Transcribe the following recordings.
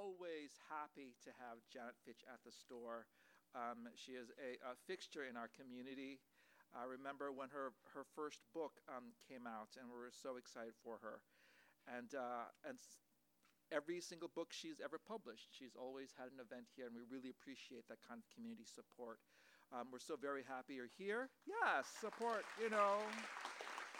Always happy to have Janet Fitch at the store. Um, she is a, a, fixture in our community. I remember when her, her first book um, came out, and we were so excited for her. And, uh, and every single book she's ever published, she's always had an event here, and we really appreciate that kind of community support. Um, we're so very happy you're here. Yes, support, you know,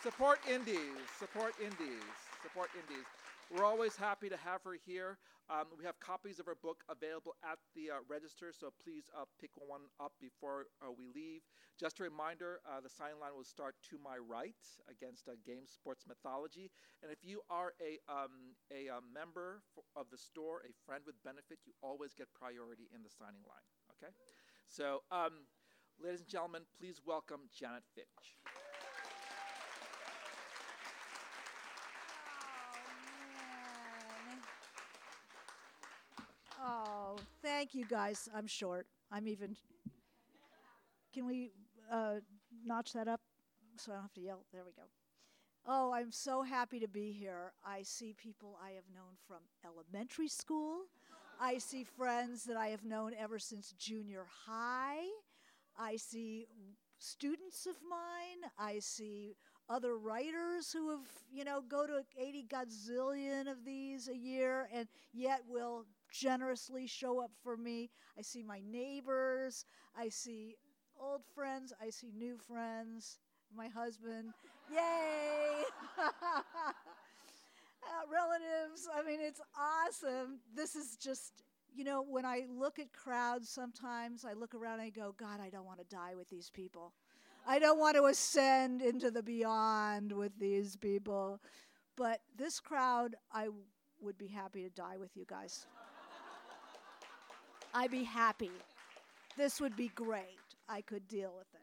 support indies, support indies, support indies. We're always happy to have her here. Um, we have copies of her book available at the uh, register, so please uh, pick one up before uh, we leave. Just a reminder uh, the sign line will start to my right against uh, Game Sports Mythology. And if you are a, um, a, uh, member of the store, a friend with benefit, you always get priority in the signing line. Okay? So, um, ladies and gentlemen, please welcome Janet Fitch. Oh, thank you guys. I'm short. I'm even. Can we uh, notch that up so I don't have to yell? There we go. Oh, I'm so happy to be here. I see people I have known from elementary school. I see friends that I have known ever since junior high. I see students of mine. I see other writers who have, you know, go to 80 gazillion of these a year and yet will generously show up for me. I see my neighbors. I see old friends. I see new friends. My husband. Yay! uh, relatives. I mean, it's awesome. This is just, you know, when I look at crowds, sometimes I look around and I go, God, I don't want to die with these people. I don't want to ascend into the beyond with these people. But this crowd, I would be happy to die with you guys. I'd be happy. This would be great. I could deal with it.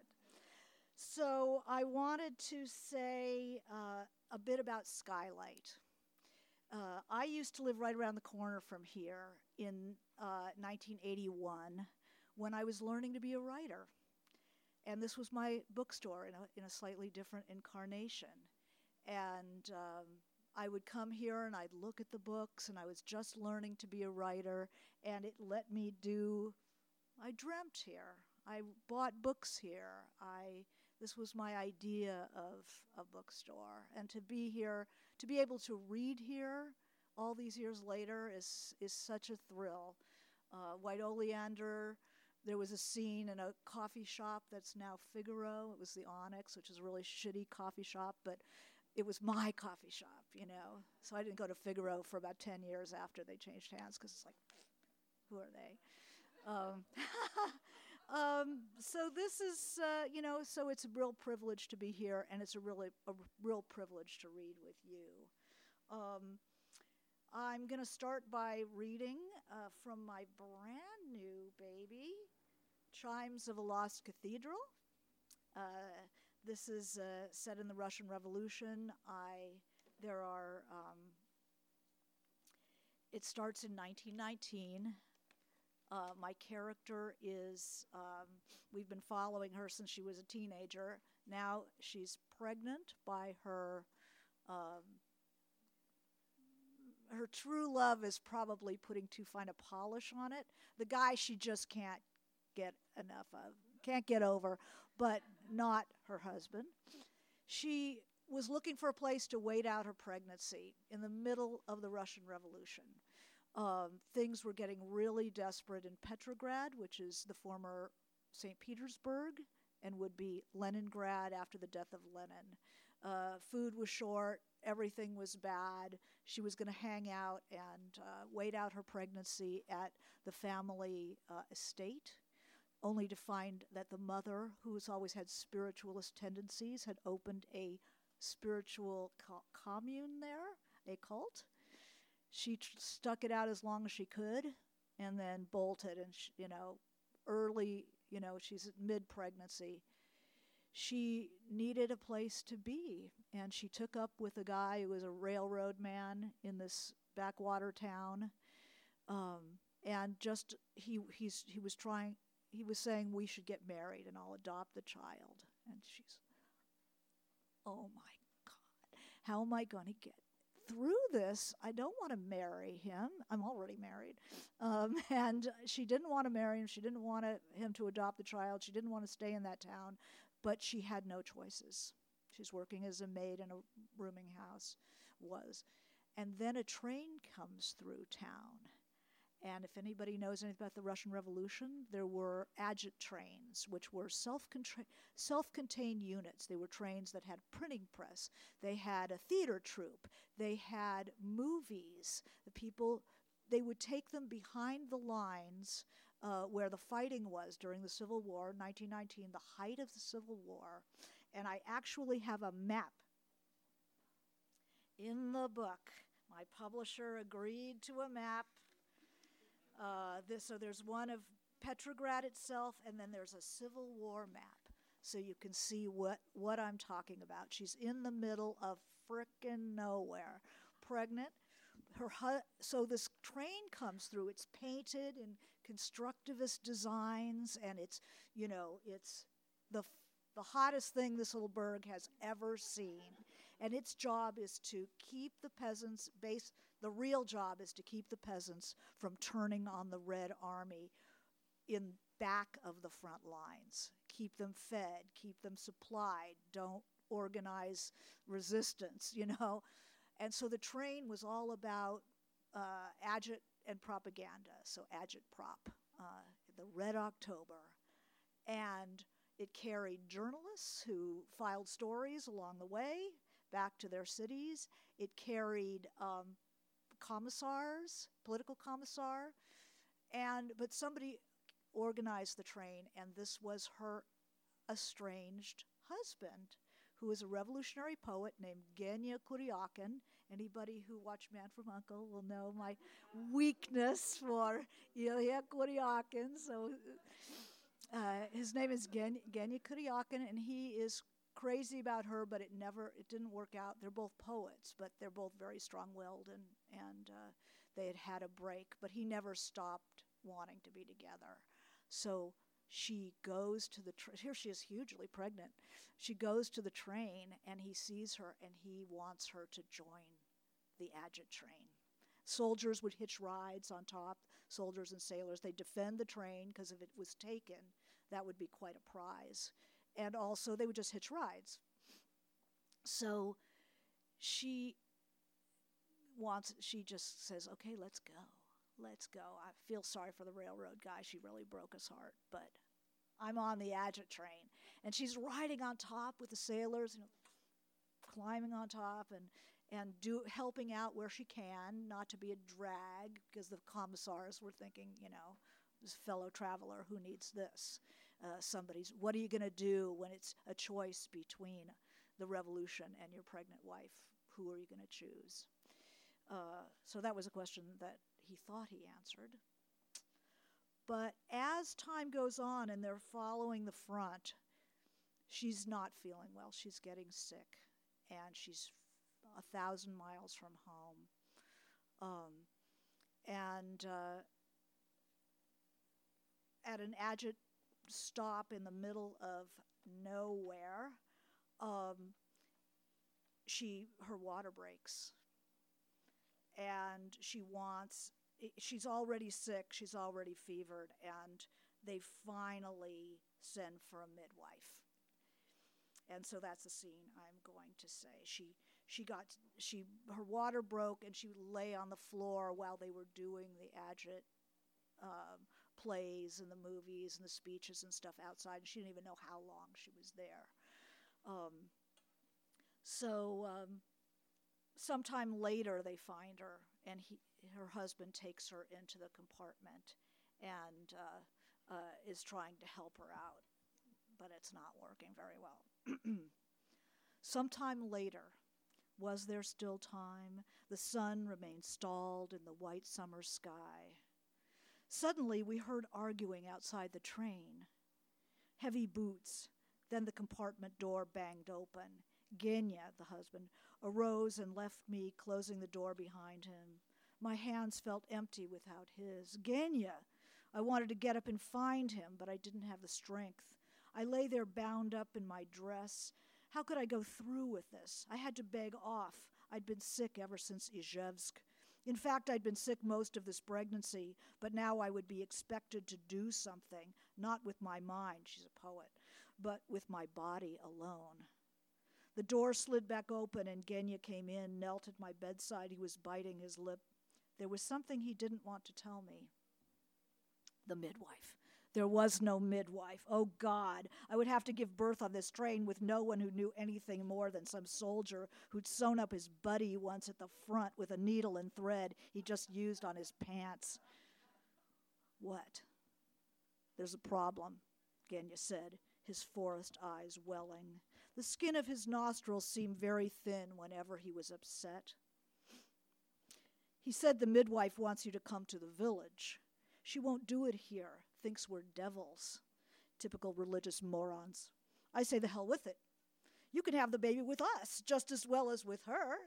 So I wanted to say uh, a bit about Skylight. Uh, I used to live right around the corner from here in uh, 1981 when I was learning to be a writer. And this was my bookstore in a, in a slightly different incarnation. And um, I would come here and I'd look at the books, and I was just learning to be a writer, and it let me do. I dreamt here. I bought books here. I this was my idea of a bookstore, and to be here, to be able to read here, all these years later, is is such a thrill. Uh, White Oleander. There was a scene in a coffee shop that's now Figaro. It was the Onyx, which is a really shitty coffee shop, but it was my coffee shop, you know. So I didn't go to Figaro for about 10 years after they changed hands because it's like, who are they? Um, um, so this is, uh, you know, so it's a real privilege to be here, and it's a really a real privilege to read with you. Um, I'm going to start by reading uh, from my brand new baby, Chimes of a Lost Cathedral. Uh, this is uh, set in the Russian Revolution. I there are um, it starts in 1919. Uh, my character is um, we've been following her since she was a teenager. Now she's pregnant by her. Um, her true love is probably putting too fine a polish on it. The guy she just can't get enough of, can't get over but not her husband. She was looking for a place to wait out her pregnancy in the middle of the Russian Revolution. Um, things were getting really desperate in Petrograd, which is the former St. Petersburg and would be Leningrad after the death of Lenin. Uh, food was short, everything was bad. She was going to hang out and uh, wait out her pregnancy at the family uh, estate only to find that the mother, who has always had spiritualist tendencies, had opened a spiritual co- commune there, a cult. She tr- stuck it out as long as she could, and then bolted, and sh- you know, early, you know, she's mid pregnancy. She needed a place to be, and she took up with a guy who was a railroad man in this backwater town. Um, and just he he's he was trying he was saying we should get married and I'll adopt the child. And she's, oh my God, how am I going to get through this? I don't want to marry him. I'm already married. Um, and she didn't want to marry him. She didn't want him to adopt the child. She didn't want to stay in that town, but she had no choices. She's working as a maid in a rooming house, was. And then a train comes through town and if anybody knows anything about the Russian Revolution, there were agit trains, which were self contained units. They were trains that had printing press. They had a theater troupe. They had movies. The people, they would take them behind the lines uh, where the fighting was during the Civil War, 1919, the height of the Civil War. And I actually have a map in the book. My publisher agreed to a map uh, this, so there's one of Petrograd itself, and then there's a Civil War map. So you can see what, what I'm talking about. She's in the middle of frickin' nowhere, pregnant. Her hu- so this train comes through. It's painted in constructivist designs, and it's you know it's the the hottest thing this little burg has ever seen. And its job is to keep the peasants base the real job is to keep the peasants from turning on the Red Army in back of the front lines. Keep them fed, keep them supplied, don't organize resistance, you know. And so the train was all about uh, agit and propaganda, so agitprop, uh, the Red October. And it carried journalists who filed stories along the way back to their cities. It carried um, commissars, political commissar, and but somebody organized the train, and this was her estranged husband, who was a revolutionary poet named Genya Kuryakin. Anybody who watched Man from Uncle will know my weakness for Ilya Kuryakin. So uh, his name is Gen- Genya Kuryakin, and he is crazy about her, but it never it didn't work out. They're both poets, but they're both very strong-willed, and and uh, they had had a break. But he never stopped wanting to be together. So she goes to the tra- here. She is hugely pregnant. She goes to the train, and he sees her, and he wants her to join the Agit train. Soldiers would hitch rides on top. Soldiers and sailors they defend the train because if it was taken, that would be quite a prize and also they would just hitch rides. So she wants, she just says, okay, let's go. Let's go. I feel sorry for the railroad guy. She really broke his heart, but I'm on the Agit train. And she's riding on top with the sailors, you know, climbing on top and, and do, helping out where she can, not to be a drag, because the commissars were thinking, you know, this fellow traveler who needs this uh, somebody's. What are you going to do when it's a choice between the revolution and your pregnant wife? Who are you going to choose? Uh, so that was a question that he thought he answered. But as time goes on and they're following the front, she's not feeling well. She's getting sick, and she's a thousand miles from home. Um, and uh, at an agit stop in the middle of nowhere. Um, she her water breaks, and she wants. She's already sick. She's already fevered, and they finally send for a midwife. And so that's the scene I'm going to say. She she got she her water broke and she lay on the floor while they were doing the agit um, plays and the movies and the speeches and stuff outside. And she didn't even know how long she was there. Um, so um, sometime later, they find her, and he, her husband takes her into the compartment and uh, uh, is trying to help her out, but it's not working very well. sometime later, was there still time? The sun remained stalled in the white summer sky. Suddenly, we heard arguing outside the train. Heavy boots. Then the compartment door banged open. Genya, the husband, arose and left me, closing the door behind him. My hands felt empty without his. Genya! I wanted to get up and find him, but I didn't have the strength. I lay there bound up in my dress. How could I go through with this? I had to beg off. I'd been sick ever since Izhevsk. In fact, I'd been sick most of this pregnancy, but now I would be expected to do something, not with my mind, she's a poet, but with my body alone. The door slid back open and Genya came in, knelt at my bedside. He was biting his lip. There was something he didn't want to tell me. The midwife. There was no midwife. Oh God, I would have to give birth on this train with no one who knew anything more than some soldier who'd sewn up his buddy once at the front with a needle and thread he just used on his pants. What? There's a problem, Genya said, his forest eyes welling. The skin of his nostrils seemed very thin whenever he was upset. He said the midwife wants you to come to the village. She won't do it here thinks we're devils. Typical religious morons. I say the hell with it. You can have the baby with us just as well as with her.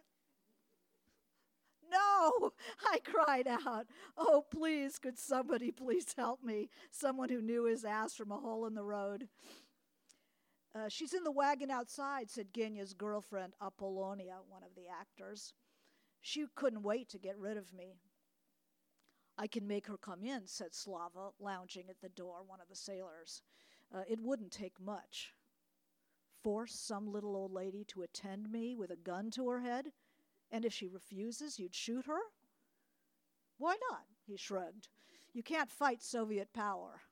No, I cried out. Oh, please, could somebody please help me? Someone who knew his ass from a hole in the road. Uh, she's in the wagon outside, said Genya's girlfriend, Apollonia, one of the actors. She couldn't wait to get rid of me. I can make her come in, said Slava, lounging at the door, one of the sailors. Uh, it wouldn't take much. Force some little old lady to attend me with a gun to her head? And if she refuses, you'd shoot her? Why not? He shrugged. You can't fight Soviet power.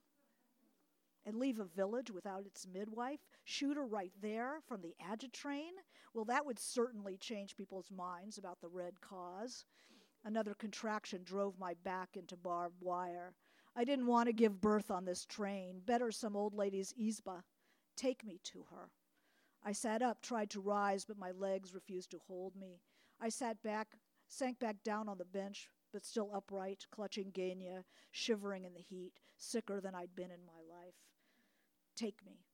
And leave a village without its midwife? Shoot her right there from the train? Well, that would certainly change people's minds about the Red Cause. Another contraction drove my back into barbed wire. I didn't want to give birth on this train. Better some old lady's izba. Take me to her. I sat up, tried to rise, but my legs refused to hold me. I sat back, sank back down on the bench, but still upright, clutching Genya, shivering in the heat, sicker than I'd been in my life. Take me.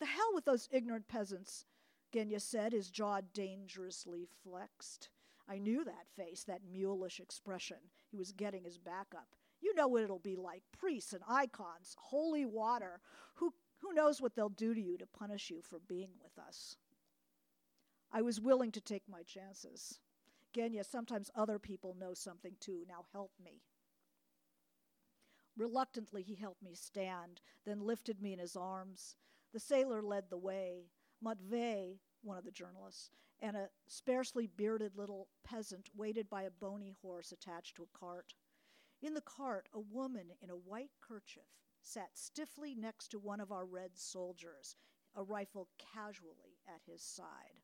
The hell with those ignorant peasants, Genya said, his jaw dangerously flexed. I knew that face, that mulish expression. He was getting his back up. You know what it'll be like priests and icons, holy water. Who, who knows what they'll do to you to punish you for being with us? I was willing to take my chances. Genya, sometimes other people know something too. Now help me. Reluctantly, he helped me stand, then lifted me in his arms. The sailor led the way. Matvey, one of the journalists, and a sparsely bearded little peasant waited by a bony horse attached to a cart. In the cart, a woman in a white kerchief sat stiffly next to one of our red soldiers, a rifle casually at his side.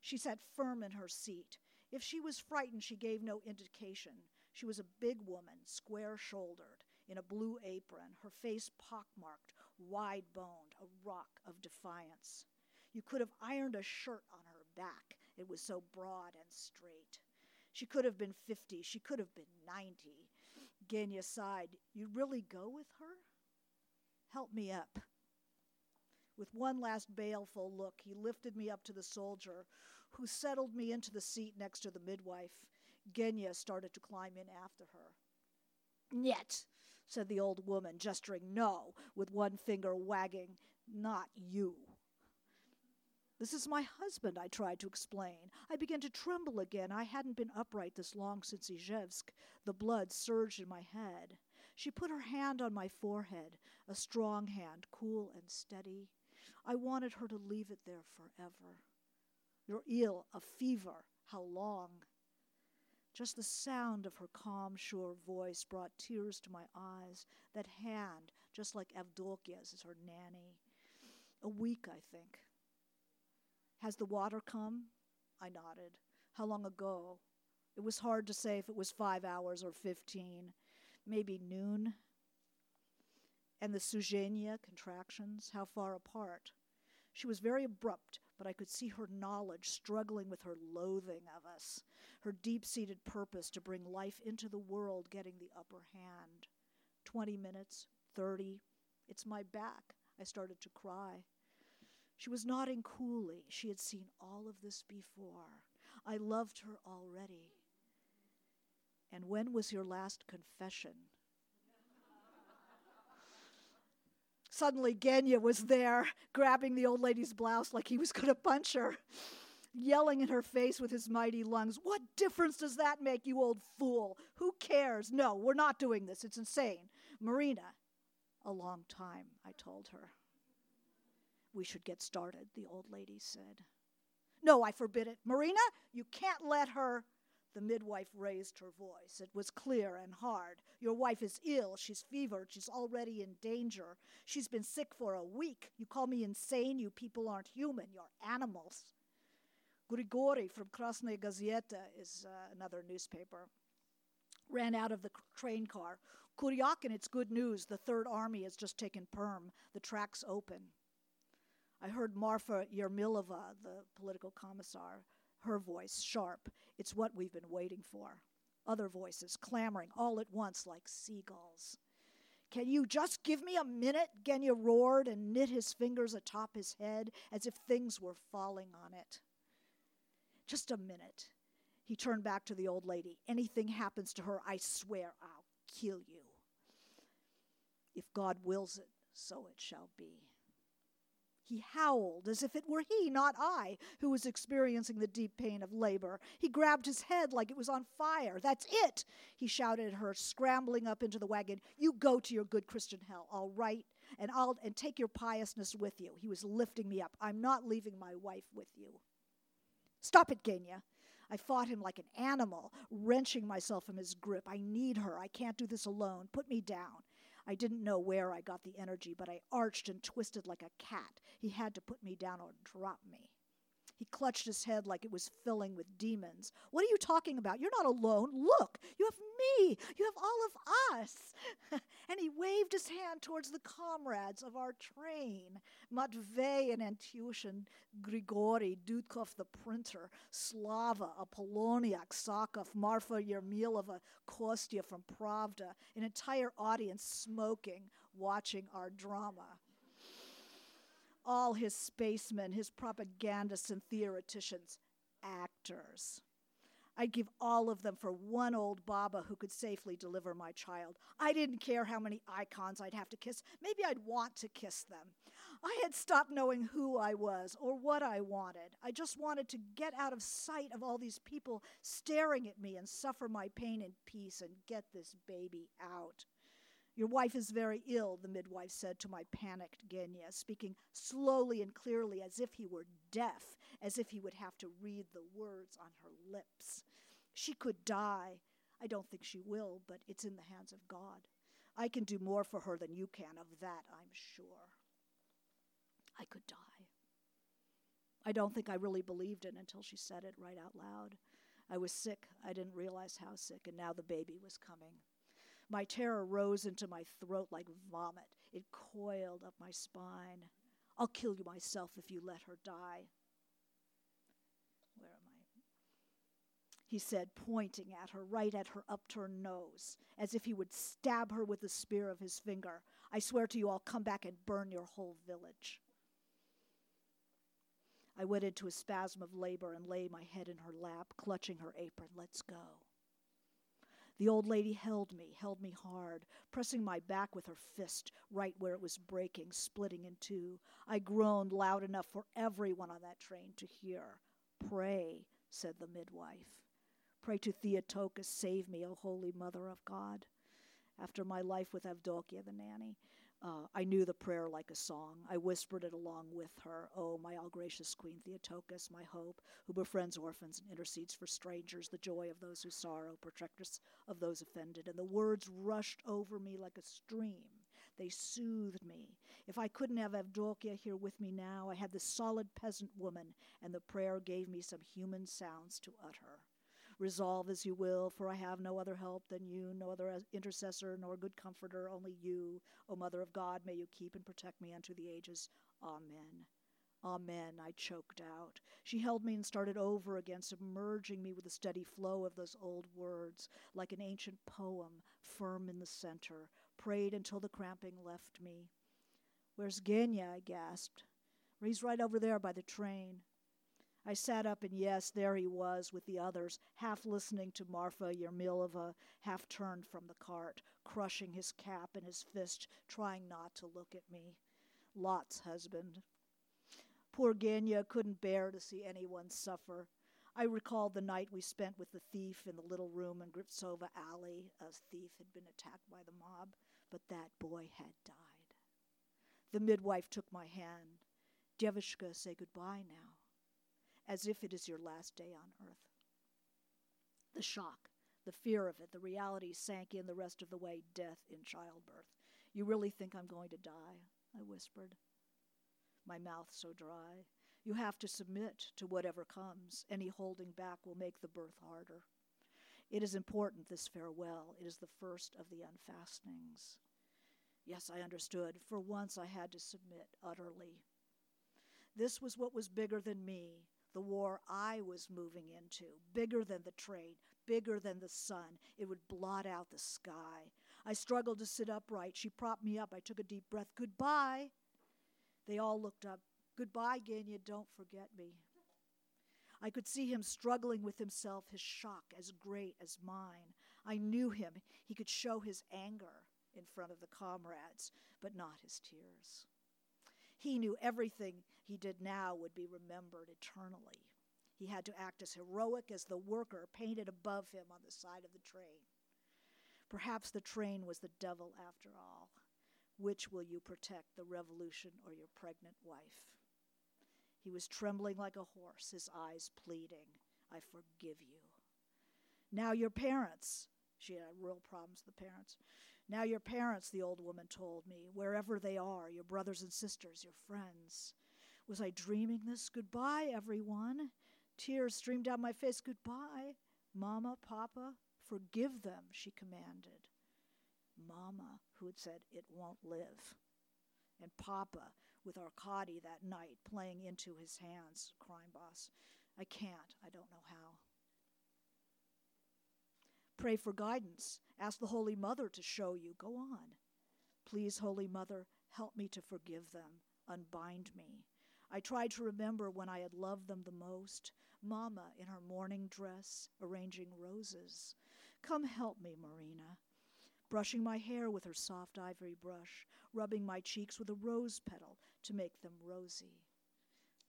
She sat firm in her seat. If she was frightened, she gave no indication. She was a big woman, square shouldered, in a blue apron, her face pockmarked, wide boned, a rock of defiance. You could have ironed a shirt on her back, it was so broad and straight. She could have been 50, she could have been 90. Genya sighed. You'd really go with her? Help me up. With one last baleful look, he lifted me up to the soldier, who settled me into the seat next to the midwife. Genya started to climb in after her. Yet, said the old woman, gesturing no, with one finger wagging. Not you. This is my husband, I tried to explain. I began to tremble again. I hadn't been upright this long since Izhevsk. The blood surged in my head. She put her hand on my forehead, a strong hand, cool and steady. I wanted her to leave it there forever. You're ill, a fever. How long? Just the sound of her calm, sure voice brought tears to my eyes. That hand, just like Avdokia's, is her nanny. A week, I think. Has the water come? I nodded. How long ago? It was hard to say if it was five hours or fifteen. Maybe noon. And the Suzhenia contractions, how far apart? She was very abrupt, but I could see her knowledge struggling with her loathing of us, her deep seated purpose to bring life into the world getting the upper hand. Twenty minutes, thirty, it's my back. I started to cry. She was nodding coolly. She had seen all of this before. I loved her already. And when was your last confession? Suddenly, Genya was there, grabbing the old lady's blouse like he was going to punch her, yelling in her face with his mighty lungs, What difference does that make, you old fool? Who cares? No, we're not doing this. It's insane. Marina, a long time, I told her. We should get started, the old lady said. No, I forbid it. Marina, you can't let her. The midwife raised her voice. It was clear and hard. Your wife is ill. She's fevered. She's already in danger. She's been sick for a week. You call me insane? You people aren't human. You're animals. Grigori from Krasnaya Gazeta is uh, another newspaper. Ran out of the train car. Kuryakin, it's good news. The Third Army has just taken Perm. The track's open. I heard Marfa Yermilova, the political commissar, her voice sharp. It's what we've been waiting for. Other voices clamoring all at once like seagulls. Can you just give me a minute? Genya roared and knit his fingers atop his head as if things were falling on it. Just a minute. He turned back to the old lady. Anything happens to her, I swear I'll kill you. If God wills it, so it shall be. He howled as if it were he, not I, who was experiencing the deep pain of labor. He grabbed his head like it was on fire. That's it, he shouted at her, scrambling up into the wagon. You go to your good Christian hell, all right? And I'll and take your piousness with you. He was lifting me up. I'm not leaving my wife with you. Stop it, Genya. I fought him like an animal, wrenching myself from his grip. I need her. I can't do this alone. Put me down. I didn't know where I got the energy, but I arched and twisted like a cat. He had to put me down or drop me. He clutched his head like it was filling with demons. What are you talking about? You're not alone. Look, you have me. You have all of us. and he waved his hand towards the comrades of our train Matvey and Antushin, Grigori, Dudkov the printer, Slava, Apolloniak, Sakov, Marfa Yermilova, Kostya from Pravda, an entire audience smoking, watching our drama all his spacemen, his propagandists and theoreticians, actors. I'd give all of them for one old Baba who could safely deliver my child. I didn't care how many icons I'd have to kiss. Maybe I'd want to kiss them. I had stopped knowing who I was or what I wanted. I just wanted to get out of sight of all these people staring at me and suffer my pain in peace and get this baby out. Your wife is very ill, the midwife said to my panicked Genya, speaking slowly and clearly as if he were deaf, as if he would have to read the words on her lips. She could die. I don't think she will, but it's in the hands of God. I can do more for her than you can, of that I'm sure. I could die. I don't think I really believed it until she said it right out loud. I was sick. I didn't realize how sick, and now the baby was coming. My terror rose into my throat like vomit. It coiled up my spine. I'll kill you myself if you let her die. Where am I? He said, pointing at her, right at her upturned nose, as if he would stab her with the spear of his finger. I swear to you, I'll come back and burn your whole village. I went into a spasm of labor and lay my head in her lap, clutching her apron. Let's go. The old lady held me, held me hard, pressing my back with her fist right where it was breaking, splitting in two. I groaned loud enough for everyone on that train to hear. Pray, said the midwife. Pray to Theotokos, save me, O Holy Mother of God. After my life with Avdokia, the nanny, uh, I knew the prayer like a song. I whispered it along with her. Oh, my all gracious Queen Theotokos, my hope, who befriends orphans and intercedes for strangers, the joy of those who sorrow, protectress of those offended. And the words rushed over me like a stream. They soothed me. If I couldn't have Avdokia here with me now, I had the solid peasant woman, and the prayer gave me some human sounds to utter. Resolve as you will, for I have no other help than you, no other intercessor, nor good comforter, only you. O Mother of God, may you keep and protect me unto the ages. Amen. Amen, I choked out. She held me and started over again, submerging me with a steady flow of those old words, like an ancient poem, firm in the center, prayed until the cramping left me. Where's Genya? I gasped. He's right over there by the train. I sat up, and yes, there he was with the others, half listening to Marfa Yermilova, half turned from the cart, crushing his cap in his fist, trying not to look at me. Lot's husband. Poor Genya couldn't bear to see anyone suffer. I recalled the night we spent with the thief in the little room in Gritsova Alley. A thief had been attacked by the mob, but that boy had died. The midwife took my hand. Devushka, say goodbye now, as if it is your last day on earth. The shock, the fear of it, the reality sank in the rest of the way death in childbirth. You really think I'm going to die? I whispered my mouth so dry. You have to submit to whatever comes. Any holding back will make the birth harder. It is important, this farewell. It is the first of the unfastenings. Yes, I understood. For once I had to submit utterly. This was what was bigger than me, the war I was moving into, bigger than the train, bigger than the sun. It would blot out the sky. I struggled to sit upright. She propped me up. I took a deep breath. Goodbye. They all looked up. Goodbye, Genya, don't forget me. I could see him struggling with himself, his shock as great as mine. I knew him. He could show his anger in front of the comrades, but not his tears. He knew everything he did now would be remembered eternally. He had to act as heroic as the worker painted above him on the side of the train. Perhaps the train was the devil after all. Which will you protect, the revolution or your pregnant wife? He was trembling like a horse, his eyes pleading, I forgive you. Now your parents, she had real problems, with the parents. Now your parents, the old woman told me, wherever they are, your brothers and sisters, your friends. Was I dreaming this? Goodbye, everyone. Tears streamed down my face. Goodbye, Mama, Papa. Forgive them, she commanded. Mama, who had said, It won't live. And Papa, with Arkady that night playing into his hands, crime boss. I can't. I don't know how. Pray for guidance. Ask the Holy Mother to show you. Go on. Please, Holy Mother, help me to forgive them. Unbind me. I tried to remember when I had loved them the most. Mama in her morning dress, arranging roses. Come help me, Marina brushing my hair with her soft ivory brush, rubbing my cheeks with a rose petal to make them rosy.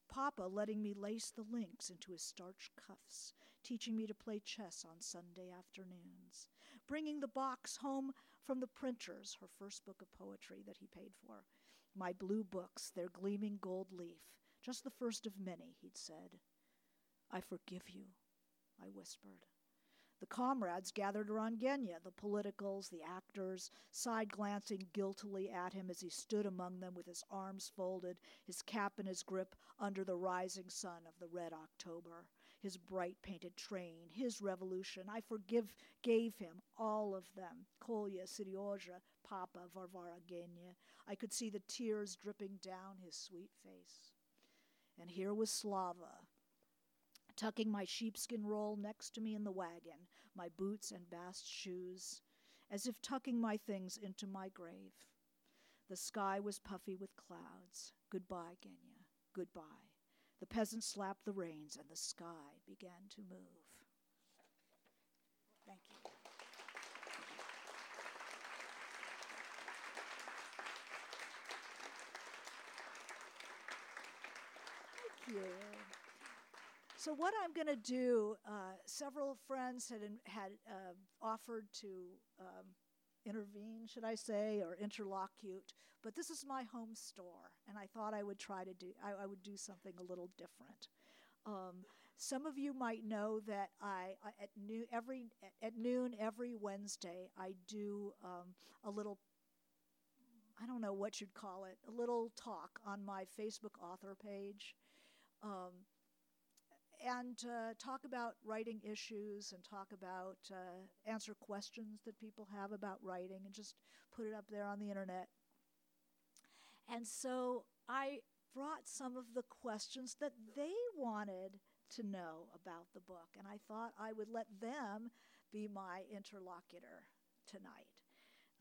Papa letting me lace the links into his starched cuffs, teaching me to play chess on Sunday afternoons, bringing the box home from the printer's, her first book of poetry that he paid for. My blue books, their gleaming gold leaf, just the first of many, he'd said. I forgive you, I whispered. The comrades gathered around Genya, the politicals, the actors, side glancing guiltily at him as he stood among them with his arms folded, his cap in his grip under the rising sun of the red October. His bright painted train, his revolution. I forgive, gave him all of them. Kolya, Seryozha, Papa, Varvara, Genya. I could see the tears dripping down his sweet face. And here was Slava, tucking my sheepskin roll next to me in the wagon, my boots and bast shoes, as if tucking my things into my grave. The sky was puffy with clouds. Goodbye, Genya. Goodbye. The peasant slapped the reins, and the sky began to move. Thank you. Thank you. So what I'm going to do, uh, several friends had had uh, offered to um, intervene, should I say, or interlocute, but this is my home store, and I thought I would try to do I, I would do something a little different. Um, some of you might know that I, I at noon every at noon every Wednesday I do um, a little I don't know what you'd call it a little talk on my Facebook author page. Um, and uh, talk about writing issues and talk about uh, answer questions that people have about writing and just put it up there on the internet. And so I brought some of the questions that they wanted to know about the book. And I thought I would let them be my interlocutor tonight.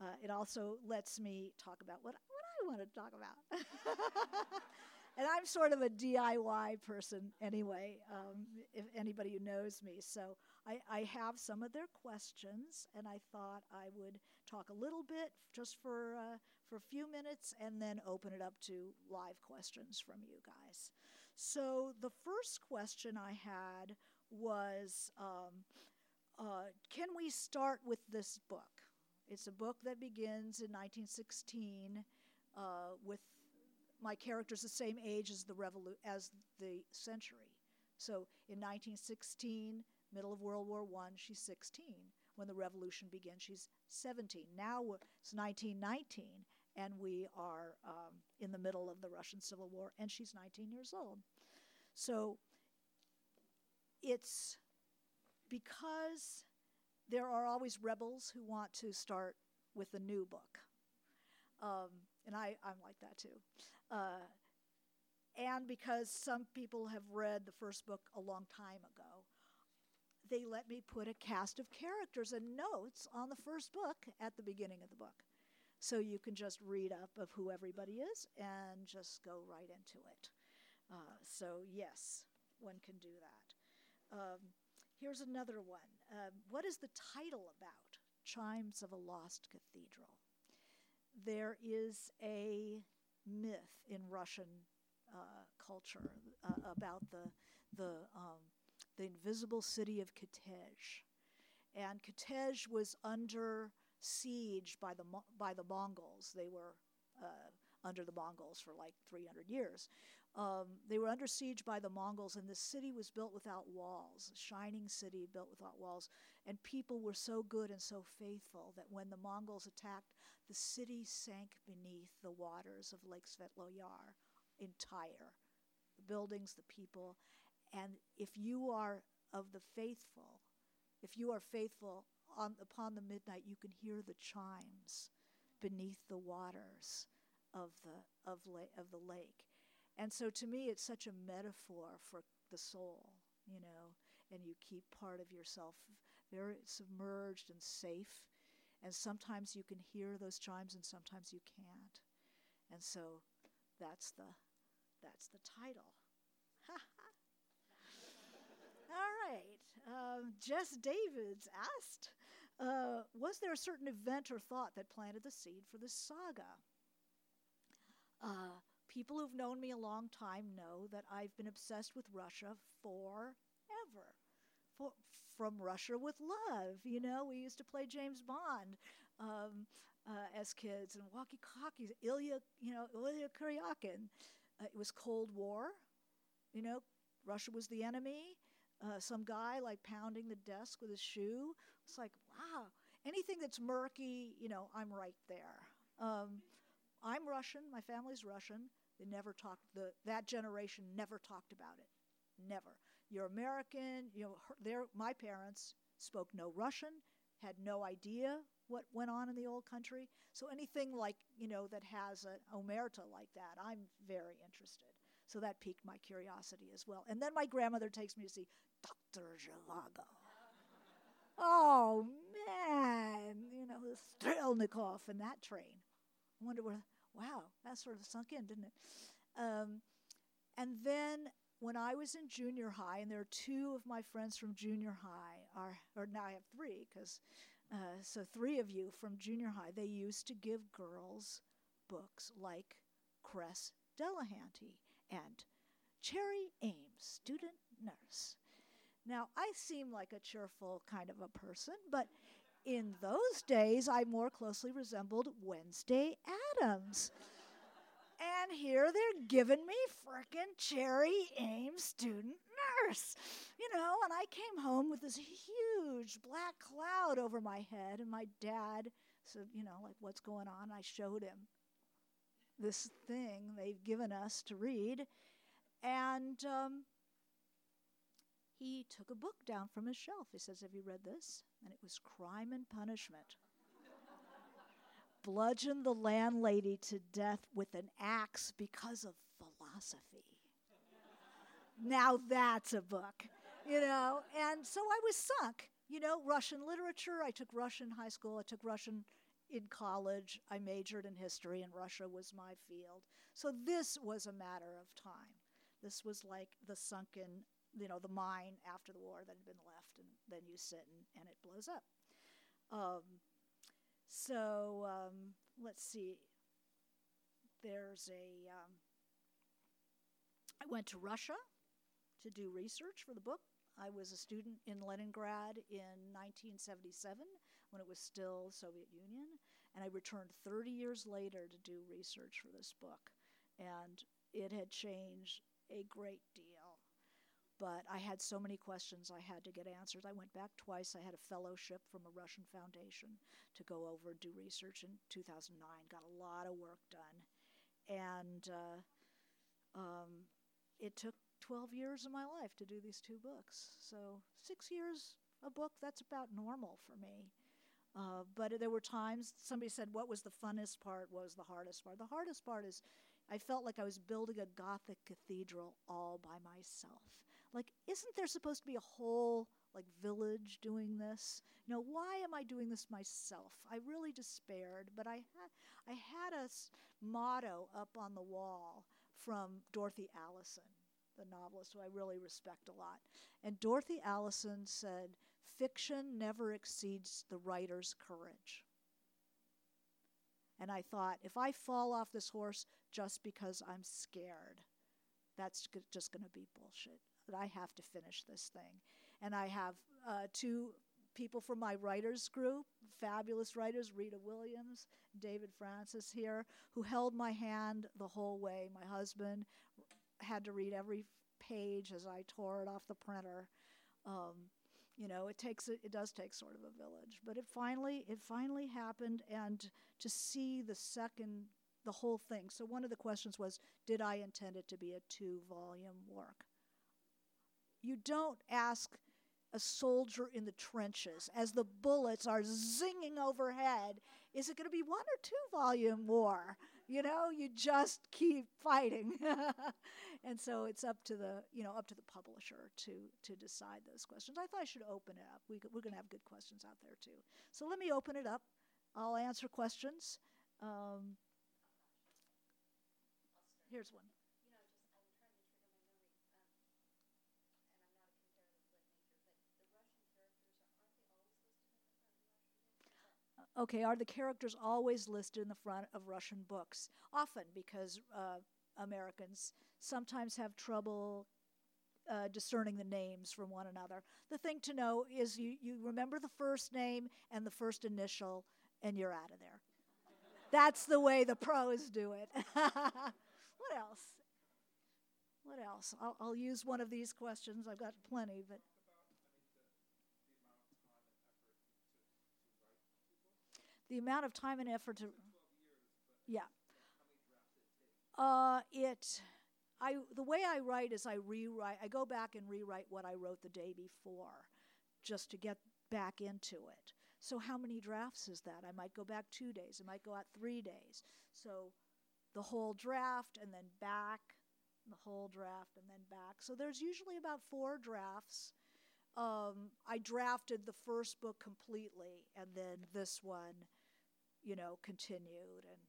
Uh, it also lets me talk about what, what I want to talk about. and I'm sort of a DIY person anyway, um, if anybody who knows me. So I, I have some of their questions, and I thought I would talk a little bit just for, uh, for a few minutes and then open it up to live questions from you guys. So the first question I had was um, uh, Can we start with this book? It's a book that begins in 1916 uh, with my characters the same age as the revolu- as the century. So in 1916, middle of World War One, she's 16. When the revolution begins, she's 17. Now it's 1919, and we are um, in the middle of the Russian Civil War, and she's 19 years old. So it's because there are always rebels who want to start with a new book. Um, and I, I'm like that too. Uh, and because some people have read the first book a long time ago, they let me put a cast of characters and notes on the first book at the beginning of the book. So you can just read up of who everybody is and just go right into it. Uh, so, yes, one can do that. Um, here's another one. Uh, what is the title about? Chimes of a Lost Cathedral. There is a myth in Russian uh, culture uh, about the the um, the invisible city of Kitezh, and Kitezh was under siege by the by the Mongols. They were uh, under the Mongols for like 300 years. Um, they were under siege by the Mongols, and the city was built without walls, a shining city built without walls. And people were so good and so faithful that when the Mongols attacked, the city sank beneath the waters of Lake Svetloyar entire the buildings, the people. And if you are of the faithful, if you are faithful on, upon the midnight, you can hear the chimes beneath the waters of the, of, la- of the lake. And so to me, it's such a metaphor for the soul, you know, and you keep part of yourself very submerged and safe. And sometimes you can hear those chimes and sometimes you can't. And so that's the that's the title. All right. Um, Jess Davids asked uh, Was there a certain event or thought that planted the seed for this saga? Uh, people who've known me a long time know that I've been obsessed with Russia forever. For, from Russia with Love, you know, we used to play James Bond um, uh, as kids and walkie talkies, Ilya, you know, Ilya Kuryakin. Uh, it was Cold War, you know, Russia was the enemy. Uh, some guy like pounding the desk with his shoe. It's like, wow, anything that's murky, you know, I'm right there. Um, I'm Russian. My family's Russian. They never talked. The that generation never talked about it. Never. You're American. You know, her, their my parents spoke no Russian, had no idea what went on in the old country. So anything like you know that has an omerta like that, I'm very interested. So that piqued my curiosity as well. And then my grandmother takes me to see Dr. Zhivago. oh man, you know, Strelnikov and that train. I wonder where, wow, that sort of sunk in, didn't it? Um, and then when I was in junior high, and there are two of my friends from junior high, are, or now I have three, because uh, so three of you from junior high, they used to give girls books like Cress Delahanty and Cherry Ames, student nurse. Now, I seem like a cheerful kind of a person, but in those days, I more closely resembled Wednesday Addams. And here they're giving me frickin' Cherry Ames student nurse, you know, and I came home with this huge black cloud over my head, and my dad said, you know, like, what's going on? I showed him this thing they've given us to read, and um, he took a book down from his shelf. He says, Have you read this? And it was Crime and Punishment. Bludgeon the landlady to death with an axe because of philosophy now that's a book, you know. And so I was sunk. You know, Russian literature. I took Russian high school. I took Russian in college. I majored in history, and Russia was my field. So this was a matter of time. This was like the sunken, you know, the mine after the war that had been left, and then you sit and, and it blows up. Um, so um, let's see. There's a. Um, I went to Russia to do research for the book. I was a student in Leningrad in 1977 when it was still Soviet Union, and I returned 30 years later to do research for this book. And it had changed a great deal. But I had so many questions I had to get answered. I went back twice. I had a fellowship from a Russian foundation to go over and do research in 2009. Got a lot of work done. And uh, um, it took 12 years of my life to do these two books. So, six years a book, that's about normal for me. Uh, but there were times somebody said, What was the funnest part? What was the hardest part? The hardest part is I felt like I was building a Gothic cathedral all by myself. Like, isn't there supposed to be a whole like village doing this? You know, why am I doing this myself? I really despaired, but I had I had a motto up on the wall from Dorothy Allison, the novelist who I really respect a lot. And Dorothy Allison said, "Fiction never exceeds the writer's courage." And I thought, if I fall off this horse just because I'm scared, that's just going to be bullshit. That I have to finish this thing. And I have uh, two people from my writers group, fabulous writers, Rita Williams, David Francis here, who held my hand the whole way. My husband had to read every page as I tore it off the printer. Um, you know, it takes it does take sort of a village, but it finally it finally happened, and to see the second the whole thing. So one of the questions was, did I intend it to be a two volume work? You don't ask a soldier in the trenches as the bullets are zinging overhead, is it going to be one or two volume war? You know, you just keep fighting. and so it's up to the, you know, up to the publisher to to decide those questions. I thought I should open it up. We, we're going to have good questions out there too. So let me open it up. I'll answer questions. Um, here's one. Okay, are the characters always listed in the front of Russian books? Often, because uh, Americans sometimes have trouble uh, discerning the names from one another. The thing to know is you, you remember the first name and the first initial, and you're out of there. That's the way the pros do it. what else? What else? I'll, I'll use one of these questions. I've got plenty, but. The amount of time and effort to yeah. Uh, it i the way i write is i rewrite i go back and rewrite what i wrote the day before just to get back into it. So how many drafts is that? I might go back two days i might go out three days. So the whole draft and then back the whole draft and then back. So there's usually about four drafts. Um, i drafted the first book completely and then this one you know, continued and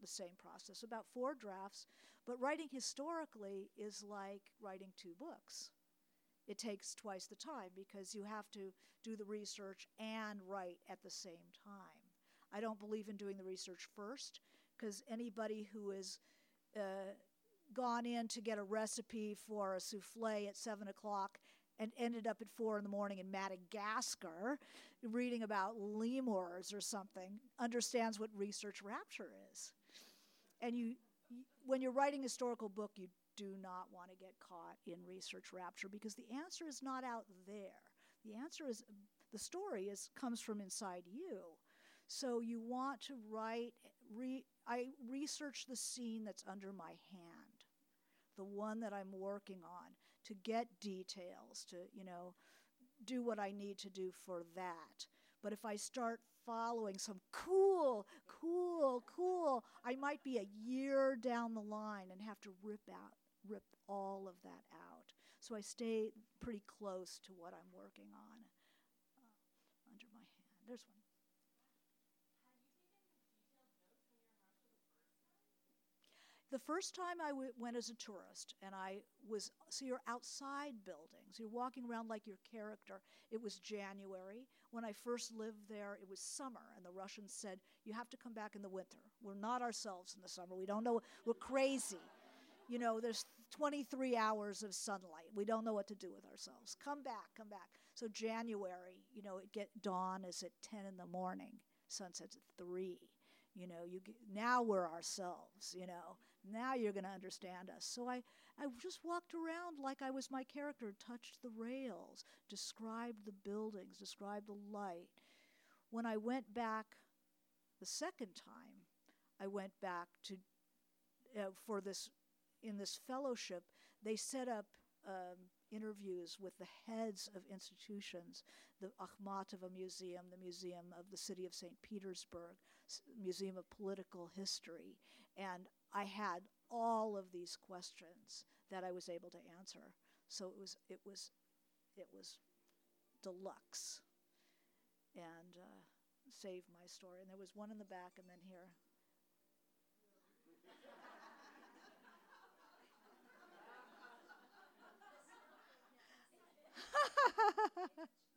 the same process. About four drafts, but writing historically is like writing two books. It takes twice the time because you have to do the research and write at the same time. I don't believe in doing the research first because anybody who has uh, gone in to get a recipe for a souffle at seven o'clock and ended up at four in the morning in Madagascar reading about lemurs or something understands what research rapture is. And you, when you're writing a historical book, you do not want to get caught in research rapture because the answer is not out there. The answer is the story is comes from inside you. So you want to write re, I research the scene that's under my hand, the one that I'm working on to get details, to, you know, do what I need to do for that. But if I start following some cool, cool, cool, I might be a year down the line and have to rip out rip all of that out. So I stay pretty close to what I'm working on uh, under my hand. There's one. The first time I w- went as a tourist, and I was, so you're outside buildings, you're walking around like your character. It was January. When I first lived there, it was summer, and the Russians said, You have to come back in the winter. We're not ourselves in the summer. We don't know, we're crazy. You know, there's 23 hours of sunlight. We don't know what to do with ourselves. Come back, come back. So January, you know, it get dawn is at 10 in the morning, sunset's at 3. You know, you now we're ourselves, you know. Now you're going to understand us. So I, I just walked around like I was my character, touched the rails, described the buildings, described the light. When I went back the second time, I went back to uh, for this in this fellowship. They set up um, interviews with the heads of institutions, the Akhmatova Museum, the Museum of the City of St. Petersburg, Museum of Political History, and I had all of these questions that I was able to answer. So it was it was it was deluxe, and uh, saved my story. And there was one in the back, and then here.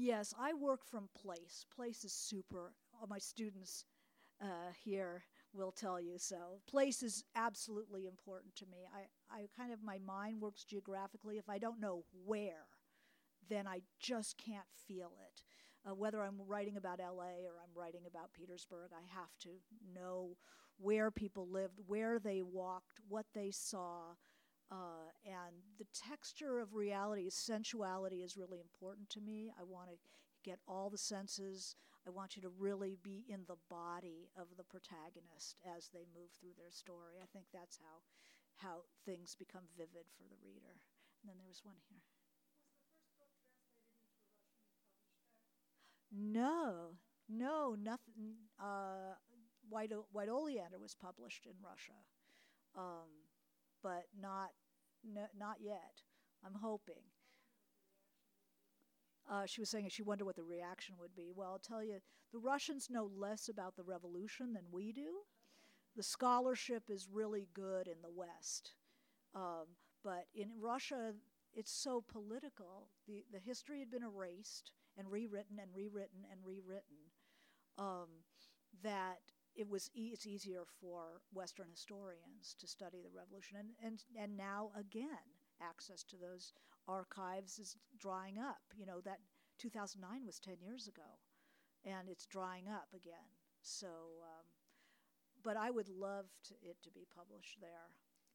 Yes, I work from place. Place is super. All my students uh, here will tell you so. Place is absolutely important to me. I, I kind of, my mind works geographically. If I don't know where, then I just can't feel it. Uh, whether I'm writing about LA or I'm writing about Petersburg, I have to know where people lived, where they walked, what they saw. Uh, and the texture of reality, sensuality is really important to me. I want to get all the senses. I want you to really be in the body of the protagonist as they move through their story. I think that's how how things become vivid for the reader. And then there was one here. No, no, nothing. Uh, White, o- White Oleander was published in Russia, um, but not, n- not yet. I'm hoping. Uh, she was saying she wondered what the reaction would be. Well, I'll tell you, the Russians know less about the revolution than we do. The scholarship is really good in the West, um, but in Russia, it's so political. The the history had been erased and rewritten and rewritten and rewritten um, that it was e- it's easier for Western historians to study the revolution, and and and now again access to those archives is drying up. You know that 2009 was 10 years ago, and it's drying up again. So, um, but I would love to, it to be published there.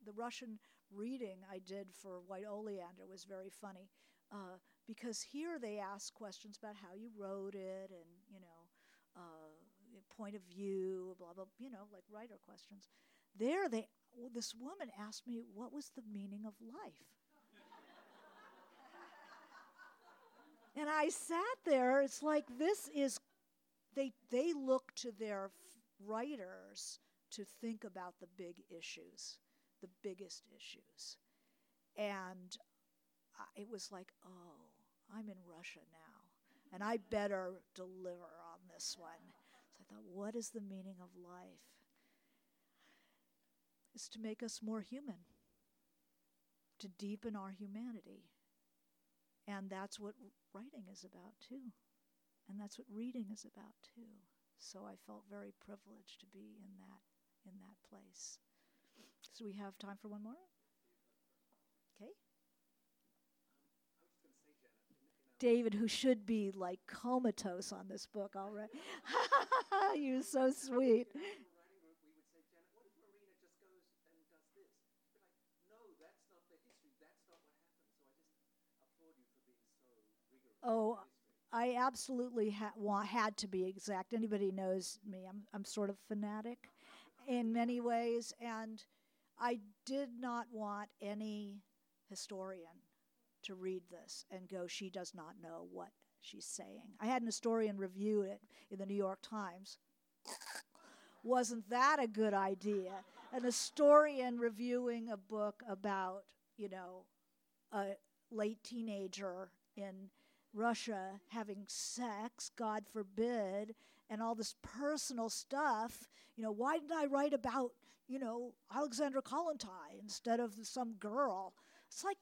The Russian reading I did for White Oleander was very funny. Uh, because here they ask questions about how you wrote it and you know point of view blah blah you know like writer questions. There they this woman asked me what was the meaning of life? And i sat there it's like this is they they look to their f- writers to think about the big issues the biggest issues. And I- it was like, oh, I'm in Russia now, and I better deliver on this one. What is the meaning of life? It's to make us more human, to deepen our humanity. And that's what writing is about, too. And that's what reading is about, too. So I felt very privileged to be in that, in that place. So we have time for one more? Okay. David, who should be like comatose on this book already. You're so sweet. Oh, I absolutely ha- wa- had to be exact. Anybody knows me? I'm I'm sort of fanatic in many ways, and I did not want any historian to read this and go, she does not know what she's saying. I had an historian review it in the New York Times. Wasn't that a good idea? An historian reviewing a book about, you know, a late teenager in Russia having sex, God forbid, and all this personal stuff. You know, why didn't I write about, you know, Alexandra Kollontai instead of some girl? It's like,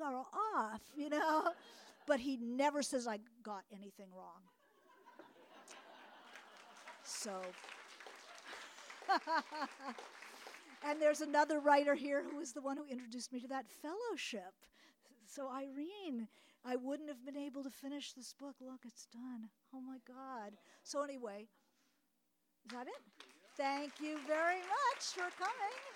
bugger off, you know? but he never says I got anything wrong. So. and there's another writer here who was the one who introduced me to that fellowship. So, Irene, I wouldn't have been able to finish this book. Look, it's done. Oh my God. So, anyway, is that it? Thank you very much for coming.